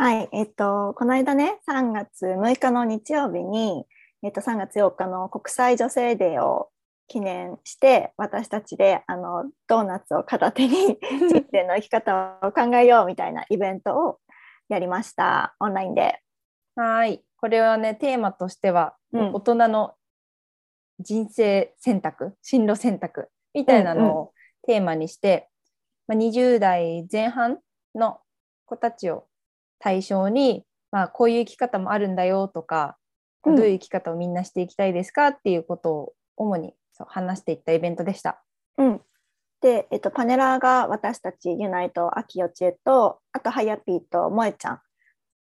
はい、えっと、この間ね、3月6日の日曜日に、えっと、3月4日の国際女性デーを記念して、私たちであのドーナツを片手に 人生の生き方を考えようみたいなイベントをやりました、オンラインで。はい。これはね、テーマとしては、うん大人の人生選択、進路選択みたいなのをテーマにして、まあ、20代前半の子たちを対象に、まあ、こういう生き方もあるんだよとか、うんどういう生き方をみんなしていきたいですかっていうことを主にそう話していったイベントでした。うん、で、えっと、パネラーが私たちユナイト、アキヨチエと、あとハヤピーと萌えちゃんっ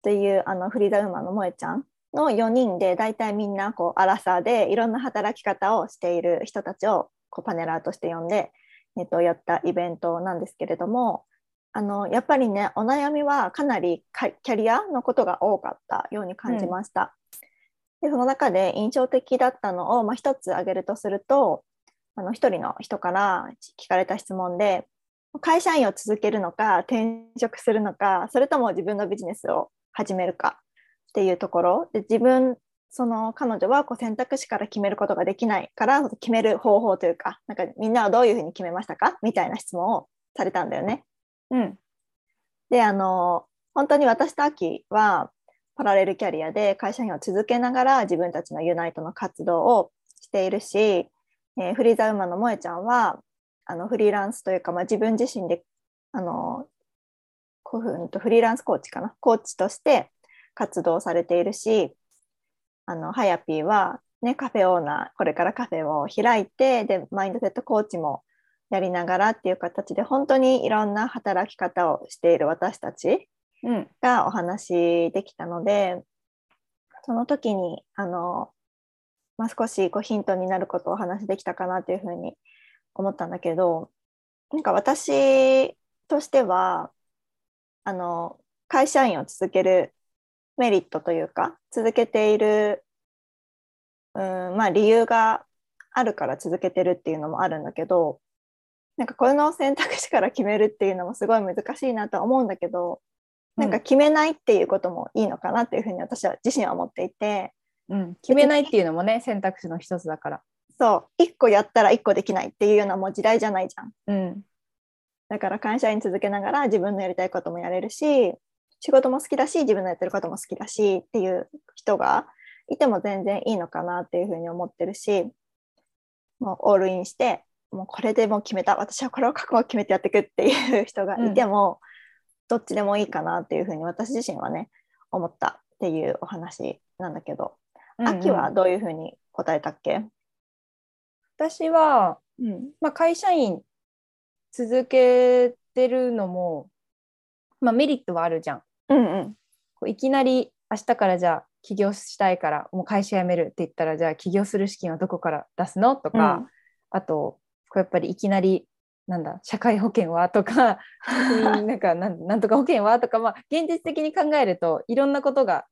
ていうあのフリーダウーマンの萌えちゃんの4人で大体みんなこうアラサーでいろんな働き方をしている人たちをこうパネラーとして呼んで、えっと、やったイベントなんですけれどもあのやっぱりねお悩みはかなりかキャリアのことが多かったように感じました。でその中で印象的だったのを、まあ、一つ挙げるとするとあの一人の人から聞かれた質問で会社員を続けるのか転職するのかそれとも自分のビジネスを始めるかっていうところで自分その彼女はこう選択肢から決めることができないから決める方法というかなんかみんなはどういうふうに決めましたか？みたいな質問をされたんだよね。うん。であの本当に私とアキはパラレルキャリアで会社員を続けながら自分たちのユナイトの活動をしているし、えーフリーザウーマンの萌えちゃんはあのフリーランスというか、まあ、自分自身であのこういうふうにとフリーランスコーチかな？コーチとして活動されているしあのハヤピーは、ね、カフェオーナーこれからカフェを開いてでマインドセットコーチもやりながらっていう形で本当にいろんな働き方をしている私たちうん。がお話できたのでその時にあの、まあ、少しこうヒントになることをお話できたかなというふうに思ったんだけどなんか私としてはあの会社員を続けるメリットというか続けている、うんまあ、理由があるから続けてるっていうのもあるんだけどなんかこの選択肢から決めるっていうのもすごい難しいなとは思うんだけどなんか決めないっていうこともいいのかなっていうふうに私は自身は思っていて。うん、決めないっていうのもね、選択肢の一つだから。そう。1個やったら1個できないっていうようなもう時代じゃないじゃん。うん。だから会社員続けながら自分のやりたいこともやれるし仕事も好きだし自分のやってることも好きだしっていう人がいても全然いいのかなっていうふうに思ってるしもうオールインしてもうこれでもう決めた。私はこれを覚悟を決めてやっていくっていう人がいても、どっちでもいいかなっていうふうに私自身はね思ったっていうお話なんだけど、秋はどういうふうに答えたっけ、私は、うん。まあ、会社員続けてるのも、まあ、メリットはあるじゃん。うんうん。こういきなり明日からじゃあ起業したいからもう会社辞めるって言ったらじゃあ起業する資金はどこから出すの？とか、あとこうやっぱりいきなりなんだ社会保険はとか なんかなんなんとか保険はとか、まあ、現実的に考えるといろんなことが、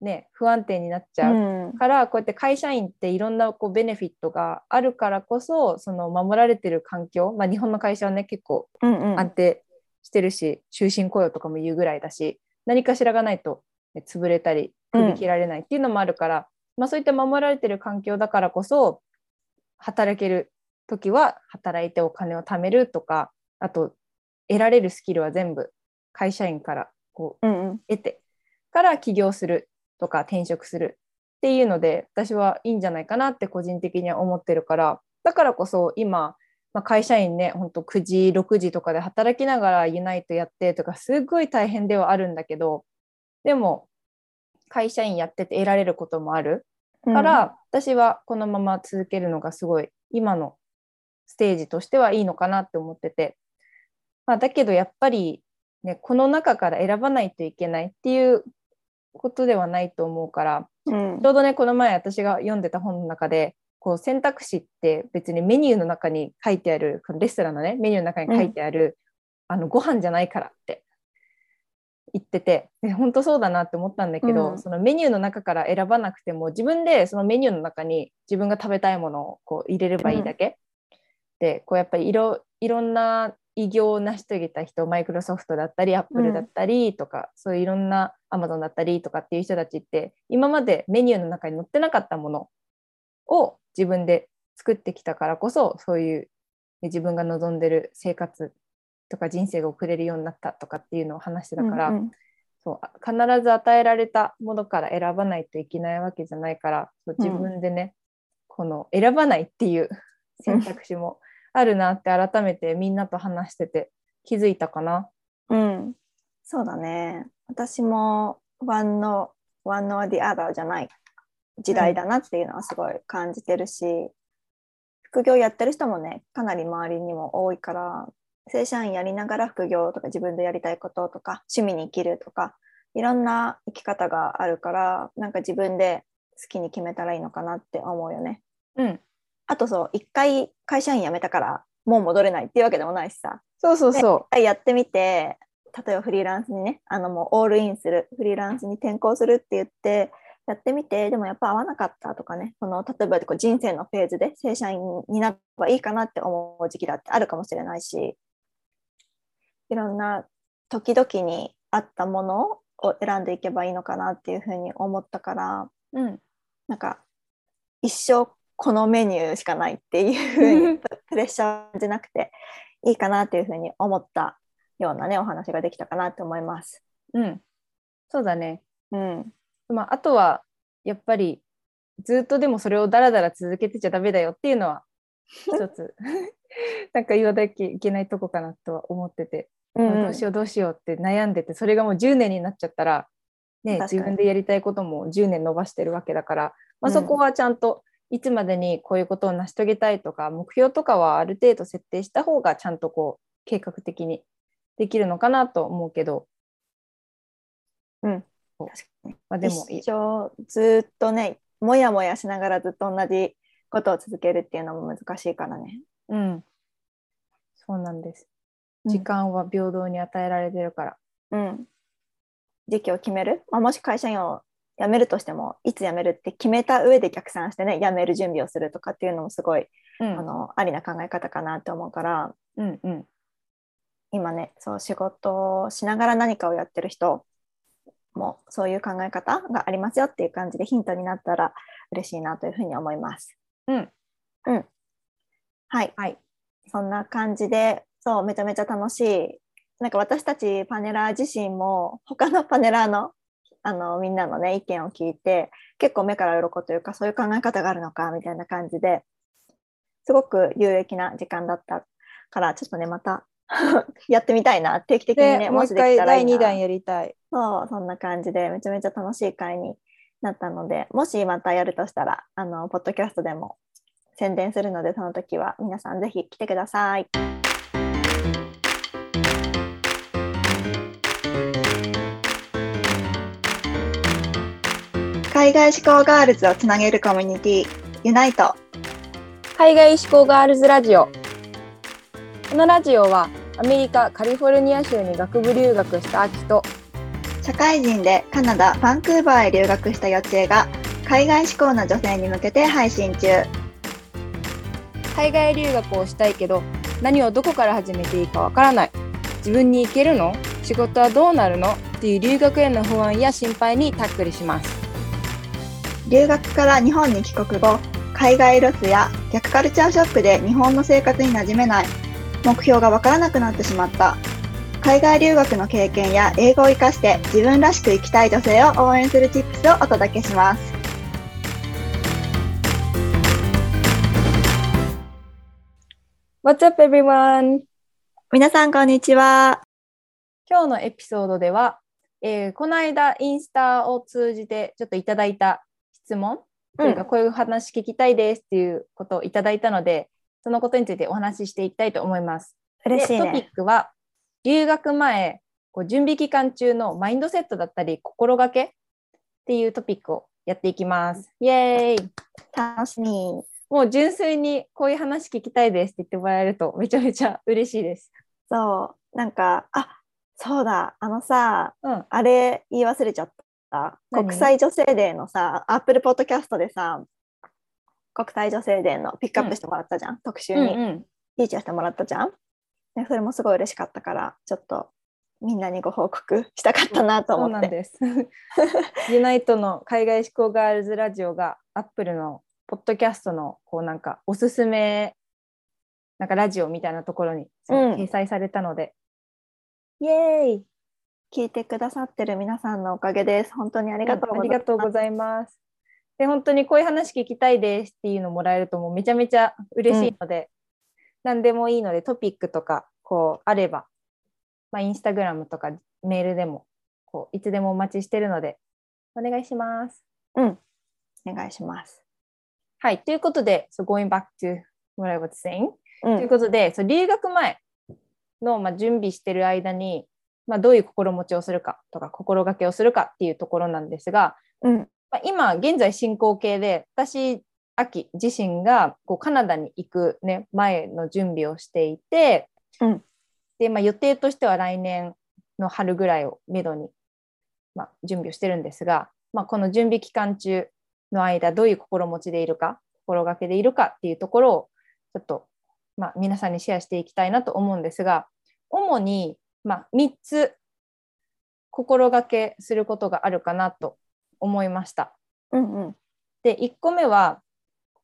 ね、不安定になっちゃう。うんからこうやって会社員っていろんなこうベネフィットがあるからこそその守られてる環境、まあ、日本の会社はね結構うんうん安定してるし終身雇用とかも言うぐらいだし何かしらがないと、ね潰れたり首切られないっていうのもあるから、まあ、そういった守られてる環境だからこそ働ける時は働いてお金を貯めるとかあと得られるスキルは全部会社員からこううんうん。得てから起業するとか転職するっていうので私はいいんじゃないかなって個人的には思ってるからだからこそ今、まあ、会社員ねほんと9時6時とかで働きながらユナイトやってとかすごい大変ではあるんだけどでも会社員やってて得られることもあるから、私はこのまま続けるのがすごい今のステージとしてはいいのかなって思ってて、まあ、だけどやっぱり、ね、この中から選ばないといけないっていうことではないと思うからうん。ちょうどねこの前私が読んでた本の中でこう選択肢って別にメニューの中に書いてあるレストランのねメニューの中に書いてある、あのご飯じゃないからって言っててで本当そうだなって思ったんだけど、うん。そのメニューの中から選ばなくても自分でそのメニューの中に自分が食べたいものをこう入れればいいだけ、でこうやっぱりいろいろんな偉業を成し遂げた人マイクロソフトだったりアップルだったりとか、そういういろんなアマゾンだったりとかっていう人たちって今までメニューの中に載ってなかったものを自分で作ってきたからこそそういう自分が望んでる生活とか人生が送れるようになったとかっていうのを話してたから、うんうん。そう必ず与えられたものから選ばないといけないわけじゃないからそう自分でね、この選ばないっていう 選択肢もあるなって改めてみんなと話してて気づいたかな？うん、そうだね。私も one no, one or the other じゃない時代だなっていうのはすごい感じてるし、副業やってる人もね、かなり周りにも多いから、正社員やりながら副業とか自分でやりたいこととか趣味に生きるとかいろんな生き方があるからなんか自分で好きに決めたらいいのかなって思うよね。うん、あとそう一回会社員辞めたからもう戻れないっていうわけでもないしさそうそうそ一回やってみて例えばフリーランスにねあのもうオールインするフリーランスに転校するって言ってやってみてでもやっぱ合わなかったとかねその例えばこう人生のフェーズで正社員になればいいかなって思う時期だってあるかもしれないしいろんな時々に合ったものを選んでいけばいいのかなっていうふうに思ったからう。うん、なんか一生このメニューしかないっていうふうにプレッシャーじゃなくていいかなっていうふうに思ったようなねお話ができたかなと思います。うん、そうだね。うん、まあ、あとはやっぱりずっとでもそれをダラダラ続けてちゃダメだよっていうのは 一つ。なんか言わなきゃいけないとこかなとは思ってて、うんどうしようどうしようって悩んでてそれがもう10年になっちゃったら、ね、自分でやりたいことも10年伸ばしてるわけだから、まあ、うん。そこはちゃんといつまでにこういうことを成し遂げたいとか目標とかはある程度設定した方がちゃんとこう計画的にできるのかなと思うけど、うん確かにまあ、でも一生ずっとねもやもやしながらずっと同じことを続けるっていうのも難しいからね。うん。そうなんです。うん時間は平等に与えられてるから。うん、時期を決める、まあ、もし会社員を辞めるとしてもいつ辞めるって決めた上で逆算してね辞める準備をするとかっていうのもすごい、うんあのありな考え方かなって思うからうんうん。今ねそう仕事をしながら何かをやってる人もそういう考え方がありますよっていう感じでヒントになったら嬉しいなというふうに思います。うん。うん。はい。はい。そんな感じで、そう、めちゃめちゃ楽しい。なんか私たちパネラー自身も他のパネラーのあのみんなのね意見を聞いて結構目から鱗というかそういう考え方があるのかみたいな感じですごく有益な時間だったからちょっとねまた やってみたいな定期的にねで、もう一しでき回第たらいいな2弾やりたい。そう、そんな感じで、めちゃめちゃ楽しい回になったので、もしまたやるとしたら、あの、ポッドキャストでも宣伝するので、その時は皆さんぜひ来てください。海外志向ガールズをつなげるコミュニティ、ユナイト。海外志向ガールズラジオ。このラジオはアメリカ・カリフォルニア州に学部留学した秋と社会人でカナダ・バンクーバーへ留学した予定が、海外志向の女性に向けて配信中。海外留学をしたいけど何をどこから始めていいかわからない自分に行けるの？仕事はどうなるの？っていう留学への不安や心配にタックルします留学から日本に帰国後海外ロスや逆カルチャーショックで日本の生活に馴染めない目標がわからなくなってしまった。海外留学の経験や英語を活かして自分らしく生きたい女性を応援するチップスをお届けします。What's up everyone? 皆さんこんにちは。今日のエピソードでは、えーこの間インスタを通じてちょっといただいた質問？というか、こういう話聞きたいですっていうことをいただいたのでそのことについてお話ししていきたいと思います。嬉しいでトピッねクは留学前こう準備期間中のマインドセットだったり心がけっていうトピックをやっていきます。イエーイ。楽しみ。もう純粋にこういう話聞きたいですって言ってもらえるとめちゃめちゃ嬉しいです。そう。なんかあそうだ。あのさうん。あれ言い忘れちゃった？何？国際女性デーのさ Apple Podcast でさ国際女性デーのピックアップしてもらったじゃん、特集に、うんうん。フィーチャーしてもらったじゃん？ね、それもすごい嬉しかったからちょっとみんなにご報告したかったなと思って。そうなんです。ユナイトの海外志向ガールズラジオがアップルのポッドキャストのこうなんかおすすめなんかラジオみたいなところにうん掲載されたので、イエーイ聞いてくださってる皆さんのおかげです。本当にありがとうありがとうごいざいます。で本当にこういう話聞きたいですっていうのもらえるともうめちゃめちゃ嬉しいので、何でもいいのでトピックとかこうあれば、まあ、インスタグラムとかメールでもこういつでもお待ちしてるのでお願いします。ます。お願いします。はい、ということで、so going back to what I was saying、う、というんことで、そう留学前の、まあ、準備してる間に、まあ、どういう心持ちをするかとか心がけをするかっていうところなんですが、うん、まあ、今現在進行形で私秋自身がこうカナダに行く、ね、前の準備をしていて、うん。でまあ、予定としては来年の春ぐらいをめどに、まあ、準備をしてるんですが、まあ、この準備期間中の間どういう心持ちでいるか心がけでいるかっていうところをちょっと、まあ、皆さんにシェアしていきたいなと思うんですが主に、まあ、3つ心がけすることがあるかなと思いました。うん、うん、で1個目は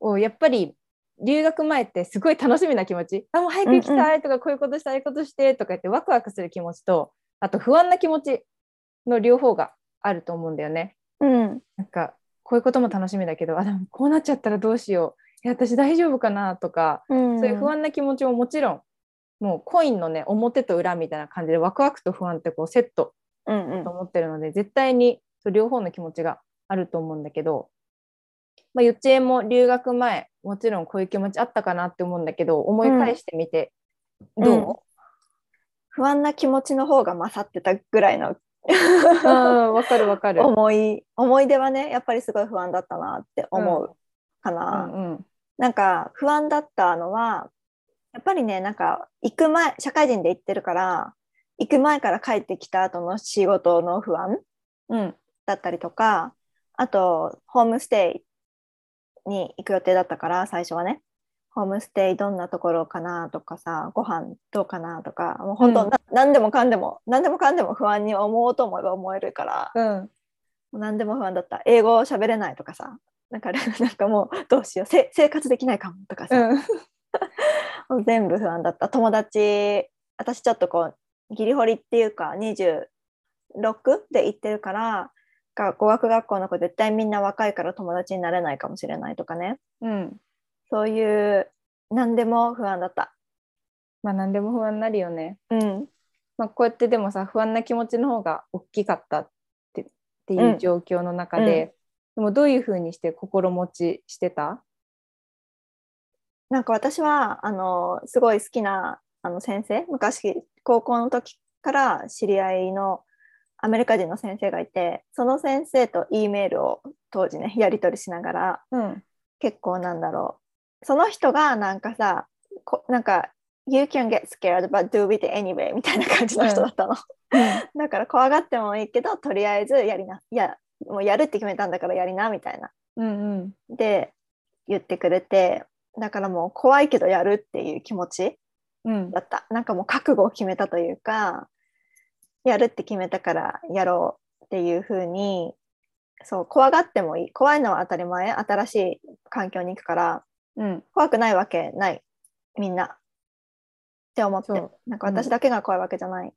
おやっぱり留学前ってすごい楽しみな気持ち。あもう早く行きたいとかこういうことしたいことしてとか言ってワクワクする気持ちとあと不安な気持ちの両方があると思うんだよね。うん、なんかこういうことも楽しみだけどあでもこうなっちゃったらどうしよう。いや私大丈夫かなとか、うん、そういう不安な気持ちももちろんもうコインのね表と裏みたいな感じでワクワクと不安ってこうセットうん、うん。と、思ってるので絶対に両方の気持ちがあると思うんだけど、まあ、幼稚園も留学前もちろんこういう気持ちあったかなって思うんだけど思い返してみてど不安な気持ちの方が勝ってたぐらいのう うんわ、かるわかる。思い思い出はねやっぱりすごい不安だったなって思うかうな。んうん。なんか不安だったのはやっぱりねなんか行く前社会人で行ってるから行く前から帰ってきた後の仕事の不安うんだったりとかあとホームステイに行く予定だったから最初はね。ホームステイどんなところかなとかさご飯どうかなとかもう本当、うん。な何でもかんでも何でもかんでも不安に思おうと思えば思えるからうん。もう何でも不安だった。英語喋れないとかさなんか なんかもうどうしよう。せ生活できないかもとかさ、うん全部不安だった。友達私ちょっとこうギリホリっていうか26で行ってるからが語学学校の子絶対みんな若いから友達になれないかもしれないとかね。うん。そういう何でも不安だった。まあ何でも不安になるよね。うん。まあ、こうやってでもさ不安な気持ちの方が大きかったってっていうん。う状況の中で、でもどういうふうにして心持ちしてた？なんか私はあのすごい好きなあの先生昔高校の時から知り合いのアメリカ人の先生がいてその先生と E メールを当時ねやり取りしながらうん。結構なんだろう。その人がなんかさこなんか You can get scared but do it anyway みたいな感じの人だったの、だから怖がってもいいけどとりあえずやりないやもうやるって決めたんだからやりなみたいな。うんうん。で言ってくれてだからもう怖いけどやるっていう気持ちうん。だった。なんかもう覚悟を決めたというかやるって決めたからやろうっていう風にそう怖がってもいい。怖いのは当たり前。新しい環境に行くからうん。怖くないわけない。みんな。って思って。なんか私だけが怖いわけじゃない、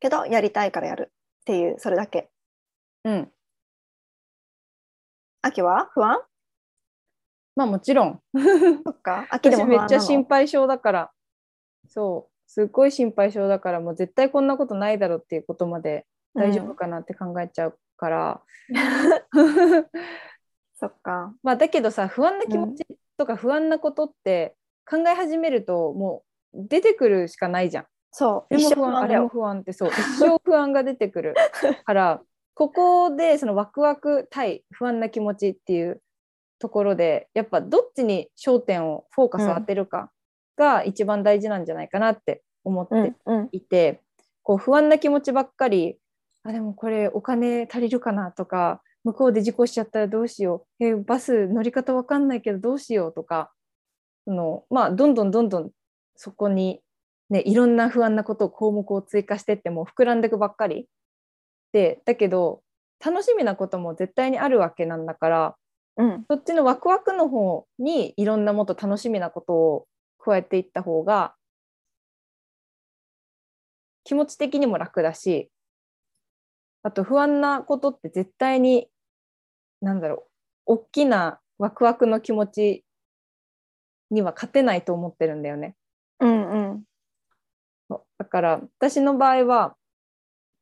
けどやりたいからやるっていうそれだけ。うん。秋は？不安？まあもちろん。そっか。秋で私めっちゃ心配性だから。そう。すっごい心配性だからもう絶対こんなことないだろうっていうことまで大丈夫かなって考えちゃうから、そっか。まあだけどさ不安な気持ちとか不安なことって考え始めるともう出てくるしかないじゃん。そう。でも一生不安あれも不安ってそう。一生不安が出てくるから ここでそのワクワク対不安な気持ちっていうところでやっぱどっちに焦点をフォーカスを当てるかが一番大事なんじゃないかなって思ってうんうん。いて、こう不安な気持ちばっかりあでもこれお金足りるかなとか向こうで事故しちゃったらどうしようえバス乗り方わかんないけどどうしようとかその、まあ、どんどんどんどんそこにね、いろんな不安なことを項目を追加してってもう膨らんでいくばっかり。でだけど楽しみなことも絶対にあるわけなんだからうん。そっちのワクワクの方にいろんなもっと楽しみなことを加えていった方が気持ち的にも楽だしあと不安なことって絶対になんだろう大きなワクワクの気持ちには勝てないと思ってるんだよね。うんうん。だから私の場合は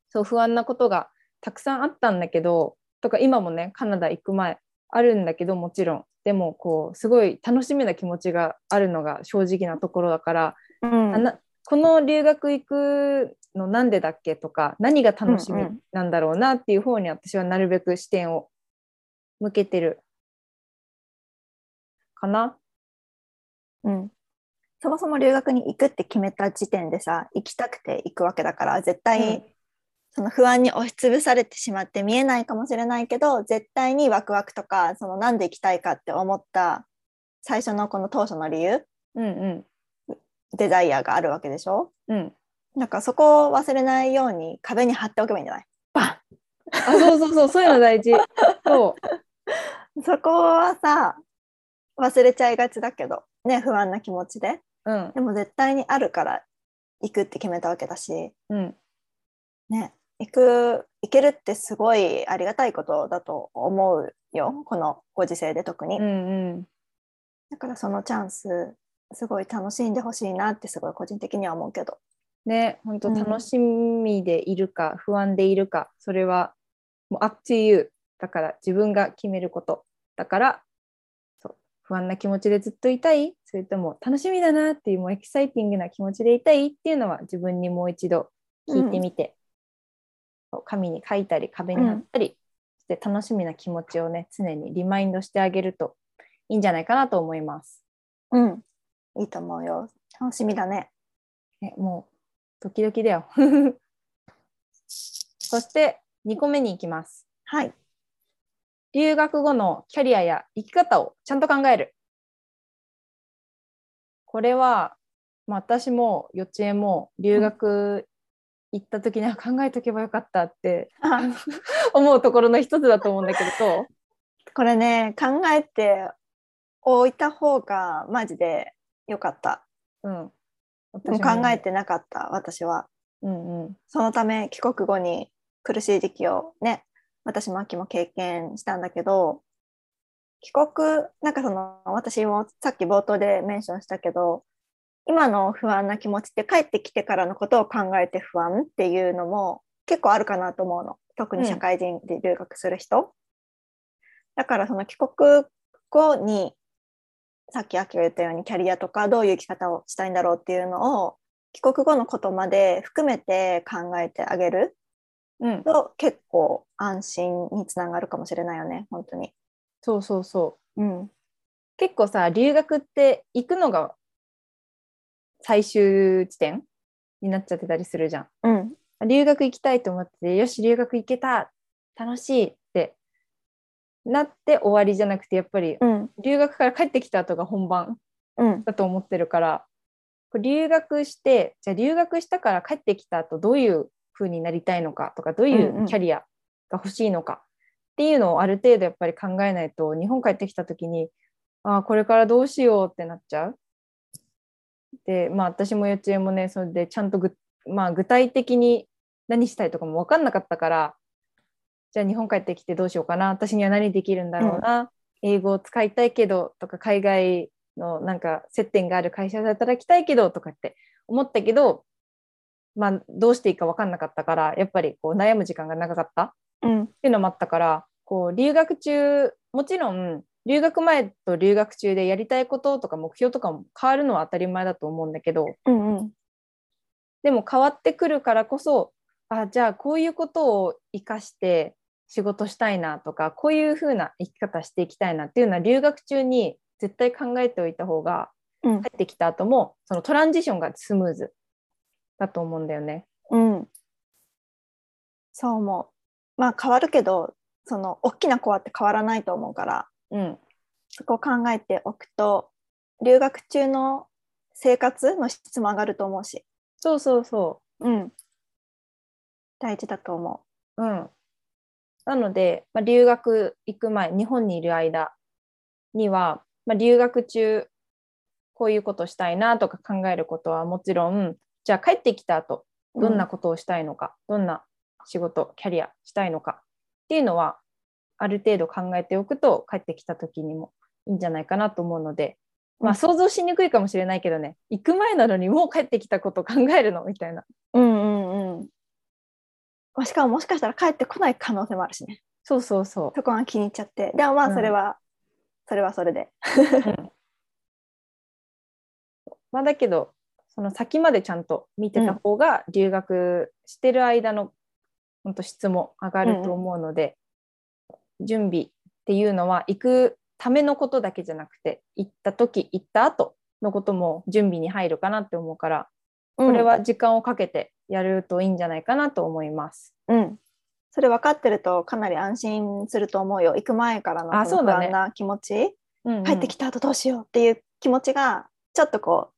そう不安なことがたくさんあったんだけどとか今もねカナダ行く前あるんだけどもちろん。でもこうすごい楽しみな気持ちがあるのが正直なところだから、うん。この留学行くのなんでだっけとか何が楽しみなんだろうなっていう方に私はなるべく視点を向けてる。かな？うん。そもそも留学に行くって決めた時点でさ行きたくて行くわけだから絶対、うんその不安に押しつぶされてしまって見えないかもしれないけど絶対にワクワクとかそのなんで行きたいかって思った最初のこの当初の理由？うんうん。デザイアがあるわけでしょ？うん、だからそこを忘れないように壁に貼っておけばいいんじゃない？バン！あそうそうそうそういうの大事。そ そこはさ忘れちゃいがちだけどね不安な気持ちで。う、うん。でも絶対にあるから行くって決めたわけだし。うん。ね行く行けるってすごいありがたいことだと思うよこのご時世で特に、うんうん。だからそのチャンスすごい楽しんでほしいなってすごい個人的には思うけど。ね本当うん。楽しみでいるか、不安でいるかそれはもう up to you だから自分が決めることだからそう不安な気持ちでずっといたいそれとも楽しみだなっていうもうエキサイティングな気持ちでいたいっていうのは自分にもう一度聞いてみて、そう紙に書いたり壁に貼ったりして楽しみな気持ちをね常にリマインドしてあげるといいんじゃないかなと思います。うんいいと思うよ楽しみだねね、もうドキドキだよ。そして2個目に行きます。はい留学後のキャリアや生き方をちゃんと考える。これは、まあ、私も幼稚園も留学行った時には考えとけばよかったって 思うところの一つだと思うんだけど、これね考えておいた方がマジでよかった。うん。でも考えてなかった私は。うんうん。そのため帰国後に苦しい時期をね私も秋も経験したんだけど帰国なんかその私もさっき冒頭でメンションしたけど今の不安な気持ちって帰ってきてからのことを考えて不安っていうのも結構あるかなと思うの。特に社会人で留学する人、だからその帰国後にさっき秋が言ったようにキャリアとかどういう生き方をしたいんだろうっていうのを帰国後のことまで含めて考えてあげるうん、と結構安心につながるかもしれないよね本当に。そうそうそう。うん。結構さ留学って行くのが最終地点になっちゃってたりするじゃん。うん。留学行きたいと思ってよし留学行けた。楽しい。ってなって終わりじゃなくてやっぱりうん。留学から帰ってきた後が本番うん。だと思ってるからこう留学してじゃあ留学したから帰ってきた後どういう風になりたいのかとかどういんううん。キャリアが欲しいのかっていうのをある程度やっぱり考えないと日本帰ってきた時にああこれからどうしようってなっちゃう。でまあ私も幼稚園もねそれでちゃんとぐ、まあ、具体的に何したいとかも分かんなかったからじゃあ日本帰ってきてどうしようかな私には何できるんだろうな、英語を使いたいけどとか海外のなんか接点がある会社で働きたいけどとかって思ったけど、まあ、どうしていいか分かんなかったからやっぱりこう悩む時間が長かったっうん。ていうのもあったからこう留学中もちろん留学前と留学中でやりたいこととか目標とかも変わるのは当たり前だと思うんだけどうんうん。でも変わってくるからこそあじゃあこういうことを生かして仕事したいなとかこういう風な生き方していきたいなっていうのは留学中に絶対考えておいた方がうん。帰ってきた後もそのトランジションがスムーズだと思うんだよね。うん。そう思う。まあ変わるけどその大きな子はって変わらないと思うからうん、そこを考えておくと留学中の生活の質も上がると思うしそうそうそうん。大事だと思う。うん。なので、まあ、留学行く前、日本にいる間には、まあ、留学中、こういうことしたいなとか考えることはもちろん、じゃあ帰ってきた後、う。どんなことをしたいのか、どんな仕事、キャリアしたいのかっていうのは、ある程度考えておくと、帰ってきた時にもいいんじゃないかなと思うので、まあ、うん想像しにくいかもしれないけどね、行く前なのにもう帰ってきたこと考えるの？みたいな。うんうんうん。まあしかももしかしたら帰ってこない可能性もあるしね。そうそうそそこが気に入っちゃって。でもまあうんそれは、それはそれで。う。う んまあ、だけど、その先までちゃんと見てた方が、留学してる間の本当質も上がると思うので、準備っていうのは行くためのことだけじゃなくて行った時行った後のことも準備に入るかなって思うからこれは時間をかけてやるといいんじゃないかなと思います。うん。それ分かってるとかなり安心すると思うよ。行く前からの不あそうだね安な気持ち、うんうん帰ってきた後どうしようっていう気持ちがちょっとこ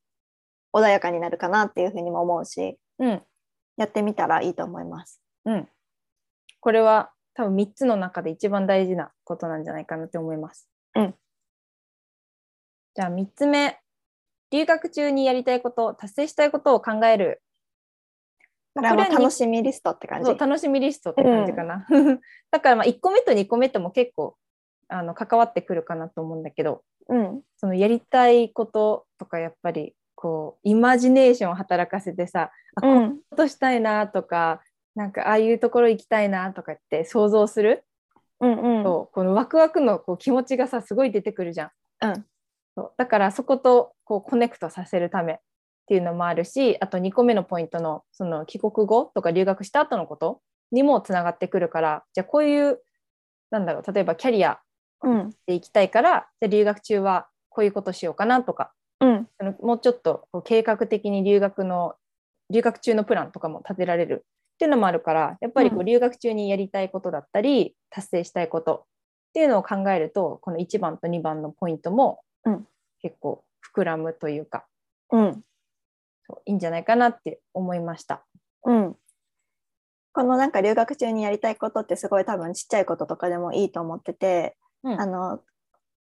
う穏やかになるかなっていうふうにも思うし、うんやってみたらいいと思います。うん、これは多分3つの中で一番大事なことなんじゃないかなって思います。うんじゃあ3つ目留学中にやりたいこと達成したいことを考える。これは楽しみリストって感じそう。楽しみリストって感じかな。だからまあ1個目と2個目とも結構あの関わってくるかなと思うんだけどうん。そのやりたいこととかやっぱりこうイマジネーションを働かせてさあこうん。ことしたいなとかなんかああいうところ行きたいなとかって想像する？うんうん。と、このワクワクのこう気持ちがさすごい出てくるじゃん。うんそうだからそことこうコネクトさせるためっていうのもあるしあと2個目のポイントのその帰国後とか留学した後のことにもつながってくるからじゃあこういうなんだろう例えばキャリアうん。で行きたいからじゃあ留学中はこういうことしようかなとかうん。もうちょっとこう計画的に留学の留学中のプランとかも立てられるっていうのもあるからやっぱりこうう留学中にやりたいことだったり、達成したいことっていうのを考えるとこの1番と2番のポイントもうん結構膨らむというか、うん。そういいんじゃないかなって思いました。うん。このなんか留学中にやりたいことってすごい多分ちっちゃいこととかでもいいと思ってて、うんあの、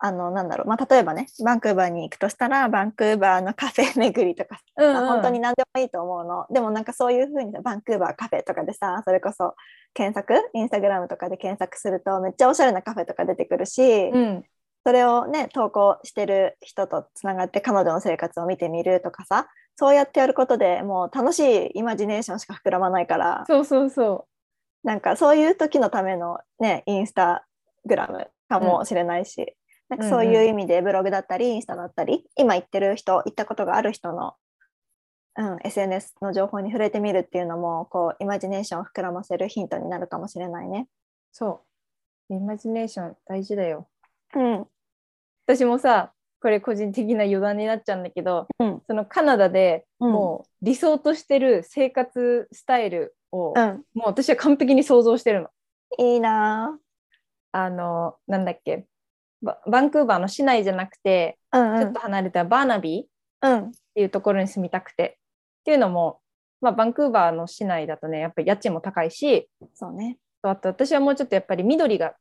あのなんだろう、まあ、例えばね、バンクーバーに行くとしたら、バンクーバーのカフェ巡りとかうんうん。さ、本当に何でもいいと思うの。でもなんかそういうふうにさバンクーバーカフェとかでさ、それこそ検索、インスタグラムとかで検索するとめっちゃおしゃれなカフェとか出てくるし、うん。それをね、投稿してる人とつながって彼女の生活を見てみるとかさ、そうやってやることでもう楽しいイマジネーションしか膨らまないから、そうそうそなんかそういう時のためのね、インスタグラムかもしれないし、なんかそういう意味でブログだったり、インスタだったり、今行ってる人、行ったことがある人の、うん、SNS の情報に触れてみるっていうのも、こう、イマジネーションを膨らませるヒントになるかもしれないね。うそう。イマジネーション大事だよ。うん、私もさこれ個人的な余談になっちゃうんだけど、うん。そのカナダでうん。もう理想としてる生活スタイルを、うん、もう私は完璧に想像してるの。いいなあのなんだっけババンクーバーの市内じゃなくて、ぁ。うんうんちょっと離れたバーナビーっうん、ていうところに住みたくてっていうのも、まあ、バンクーバーの市内だとねやっぱり家賃も高いしそうね。あと私はもうちょっとやっぱり緑が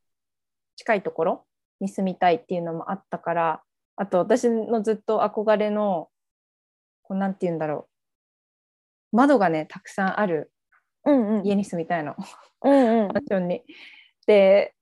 近いところに住みたいっていうのもあったからあと私のずっと憧れのこうなんて言うんだろう窓がねたくさんあるうんうん。家に住みたいの。うんうん マンションに。で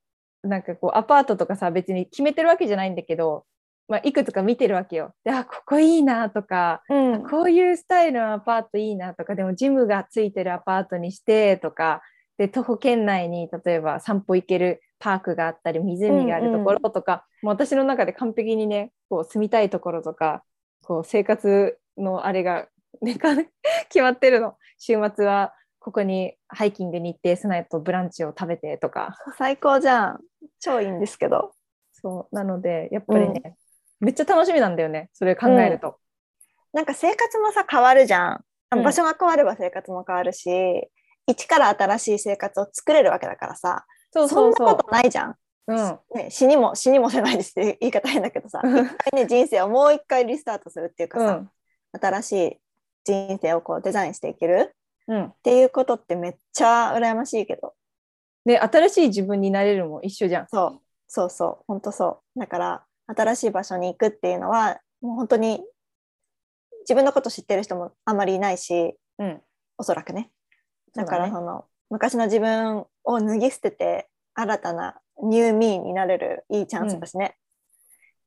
なんかこうアパートとかさ別に決めてるわけじゃないんだけど、まあ、いくつか見てるわけよ。であここいいなとかうんこういうスタイルのアパートいいなとかでもジムがついてるアパートにしてとかで徒歩圏内に例えば散歩行けるパークがあったり湖があるところとか、もう私の中で完璧にねこう住みたいところとかこう生活のあれが、ね、か 決まってるの週末はここにハイキングに行ってその後ブランチを食べてとか最高じゃん。超いいんですけど。そうなのでやっぱりね、めっちゃ楽しみなんだよねそれ考えると。なんか生活もさ変わるじゃん。場所が変われば生活も変わるし、一から新しい生活を作れるわけだからさ、そうそそうそんなことないじゃん。う。うんね、死にも死にもせないですって 言い方変だけどさ、一回ね人生をもう一回リスタートするっていうかさ、うん新しい人生をこうデザインしていけるうん。っていうことってめっちゃ羨ましいけどで、新しい自分になれるも一緒じゃん。そうそうそう本当そうだから新しい場所に行くっていうのはもう本当に自分のこと知ってる人もあんまりいないしうん。おそらくねだからその昔の自分を脱ぎ捨てて新たなニューミーになれるいいチャンスだしね。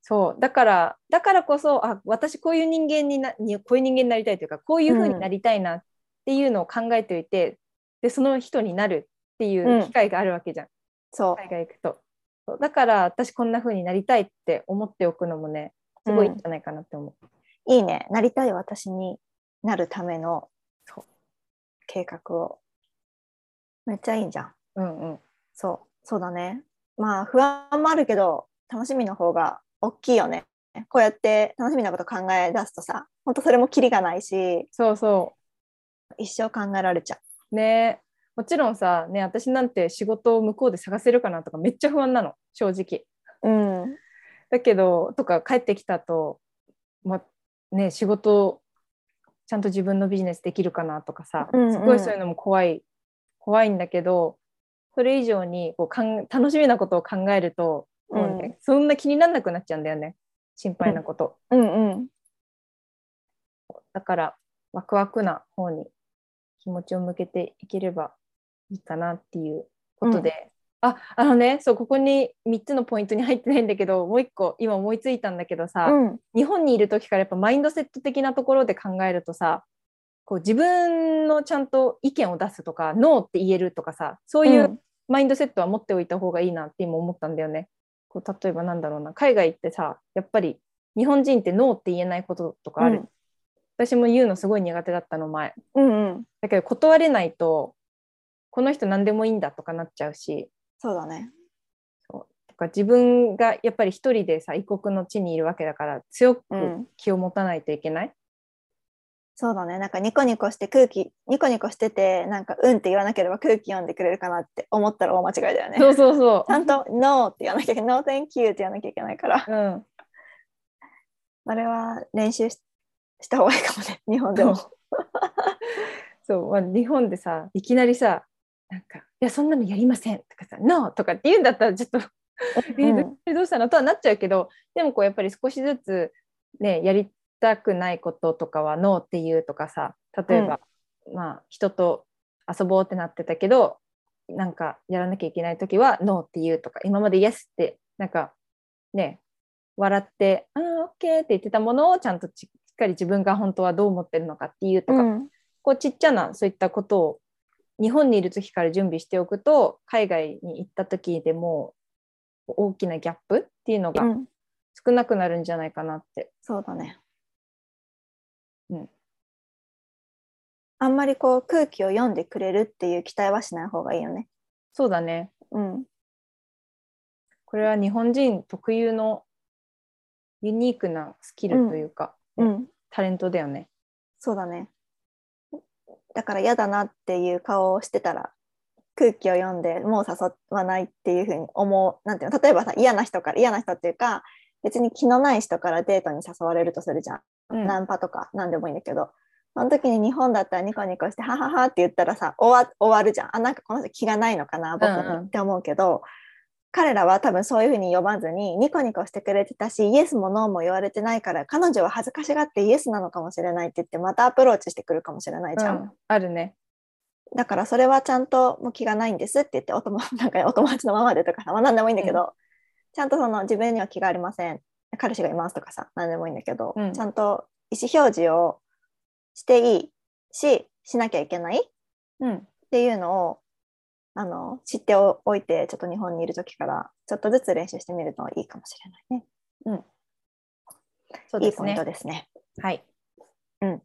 そう。だから、だからこそ、あ、私こういう人間にな、にこういう人間になりたいというか、こういうふうになりたいなっていうのを考えておいて、で、その人になるっていう機会があるわけじゃん。そう海外行くと。そうだから、私こんなふうになりたいって思っておくのもね、すごいんじゃないかなって思う。いいねなりたい私になるための計画をめっちゃいいじゃん。うんうん。そうそうだね。まあ不安もあるけど楽しみの方が大きいよね。こうやって楽しみなこと考え出すとさ本当それもキリがないしそうそ一生考えられちゃう。ねもちろんさ、ね、私なんて仕事を向こうで探せるかなとかめっちゃ不安なの、正直。う。うん。だけど、とか帰ってきたと、まね、仕事ちゃんと自分のビジネスできるかなとかさ、うんうん。すごいそういうのも怖い怖いんだけどそれ以上にこうかん楽しみなことを考えると、もうねそんな気にならなくなっちゃうんだよね。心配なこと、うんうん。だからワクワクな方に気持ちを向けていければいいかなっていうことで、ああのねそうここに3つのポイントに入ってないんだけどもう1個今思いついたんだけどさ、うん。日本にいる時からやっぱマインドセット的なところで考えるとさこう自分のちゃんと意見を出すとかノーって言えるとかさそういうマインドセットは持っておいた方がいいなって今思ったんだよね。こう例えばなんだろうな海外行ってさやっぱり日本人ってノーって言えないこととかある、私も言うのすごい苦手だったの前。うんうん。だけど断れないとこの人何でもいいんだとかなっちゃうし。そうだね。そう。とか自分がやっぱり一人でさ異国の地にいるわけだから強くうん気を持たないといけない、そうだね。なんかニコニコして空気ニコニコしててなんかうんって言わなければ空気読んでくれるかなって思ったら大間違いだよね。そうそうそちゃんと「NO」って言わなきゃいけない「NO thank you」って言わなきゃいけないから。う。うん。あれは練習しした方がいいかもね。日本でも。そう、まあ、日本でさ、いきなりさ、なんか、いや、そんなのやりませんとかさ、ノーとかって言うんだったら、ちょっと、えうん。どうしたのとはなっちゃうけど、でもこう、やっぱり少しずつ、ね、やりたくないこととかはノーって言うとかさ、例えば、まあ、人と遊ぼうってなってたけど、なんか、やらなきゃいけないときは、ノーって言うとか、今までイエスって、なんか、ね、笑って、ああ、オッケーって言ってたものをちゃんとしっかり自分が本当はどう思ってるのかっていうとか、うん。こうちっちゃなそういったことを日本にいる時から準備しておくと海外に行った時でも大きなギャップっていうのがうん少なくなるんじゃないかなって。そうだね。うんあんまりこう空気を読んでくれるっていう期待はしない方がいいよね。そうだね。うん。これは日本人特有のユニークなスキルというか、うん。タレントだよね。そうだね。だから嫌だなっていう顔をしてたら空気を読んでもう誘わないっていうふうに思う。なんていうの例えばさ嫌な人から嫌な人っていうか別に気のない人からデートに誘われるとするじゃん。うんナンパとか何でもいいんだけどその時に日本だったらニコニコしてはははって言ったらさ終わ終わるじゃんあなんかこの人気がないのかな僕に、うんうんって思うけど彼らは多分そういうふうに呼ばずにニコニコしてくれてたしイエスもノーも言われてないから彼女は恥ずかしがってイエスなのかもしれないって言ってまたアプローチしてくるかもしれないじゃん、うんあるね。だからそれはちゃんともう気がないんですって言ってお友なんかお友達のままでとかさ、まあ、何でもいいんだけど、ちゃんとその自分には気がありません彼氏がいますとかさ何でもいいんだけど、うんちゃんと意思表示をしていいししなきゃいけないっうん。ていうのをあの知っておいてちょっと日本にいる時からちょっとずつ練習してみるといいかもしれないね。そうですねいいポイント。ですね。はい。うん。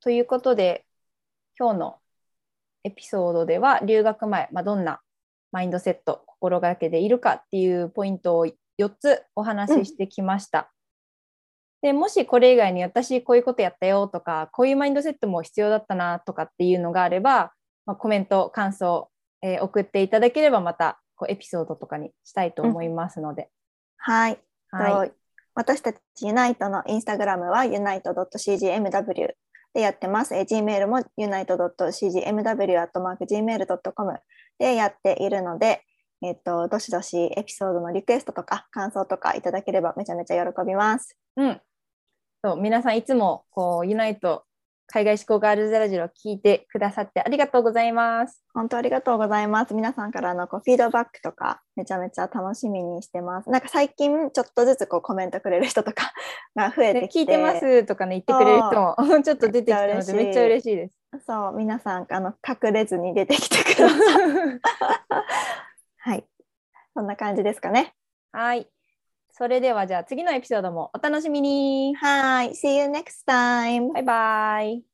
ということで、今日のエピソードでは、留学前、まあ、どんなマインドセット、心がけでいるかっていうポイントを4つお話ししてきました。でもしこれ以外に私こういうことやったよとか、こういうマインドセットも必要だったなとかっていうのがあれば、まあ、コメント、感想、えー送っていただければまたこうエピソードとかにしたいと思いますので。はい、はい。と私たちユナイトのインスタグラムは unite.cgmw でやってます。えー Gmail も unite.cgmw.gmail.com でやっているので、えっ、と、どしどしエピソードのリクエストとか感想とかいただければめちゃめちゃ喜びます。うん。そう皆さんいつもこうユナイト海外志向ガールズラジオを聞いてくださってありがとうございます。本当ありがとうございます。皆さんからのこうフィードバックとかめちゃめちゃ楽しみにしてます。なんか最近ちょっとずつこうコメントくれる人とか が増えてできて、聞いてますとかね言ってくれる人もちょっと出てきたのでめっちゃ嬉しいめっちゃ嬉しいです。そう皆さんあの隠れずに出てきてください。はい、そんな感じですかね。はい。それではじゃあ次のエピソードもお楽しみに。はい、See you next time. バイバイ。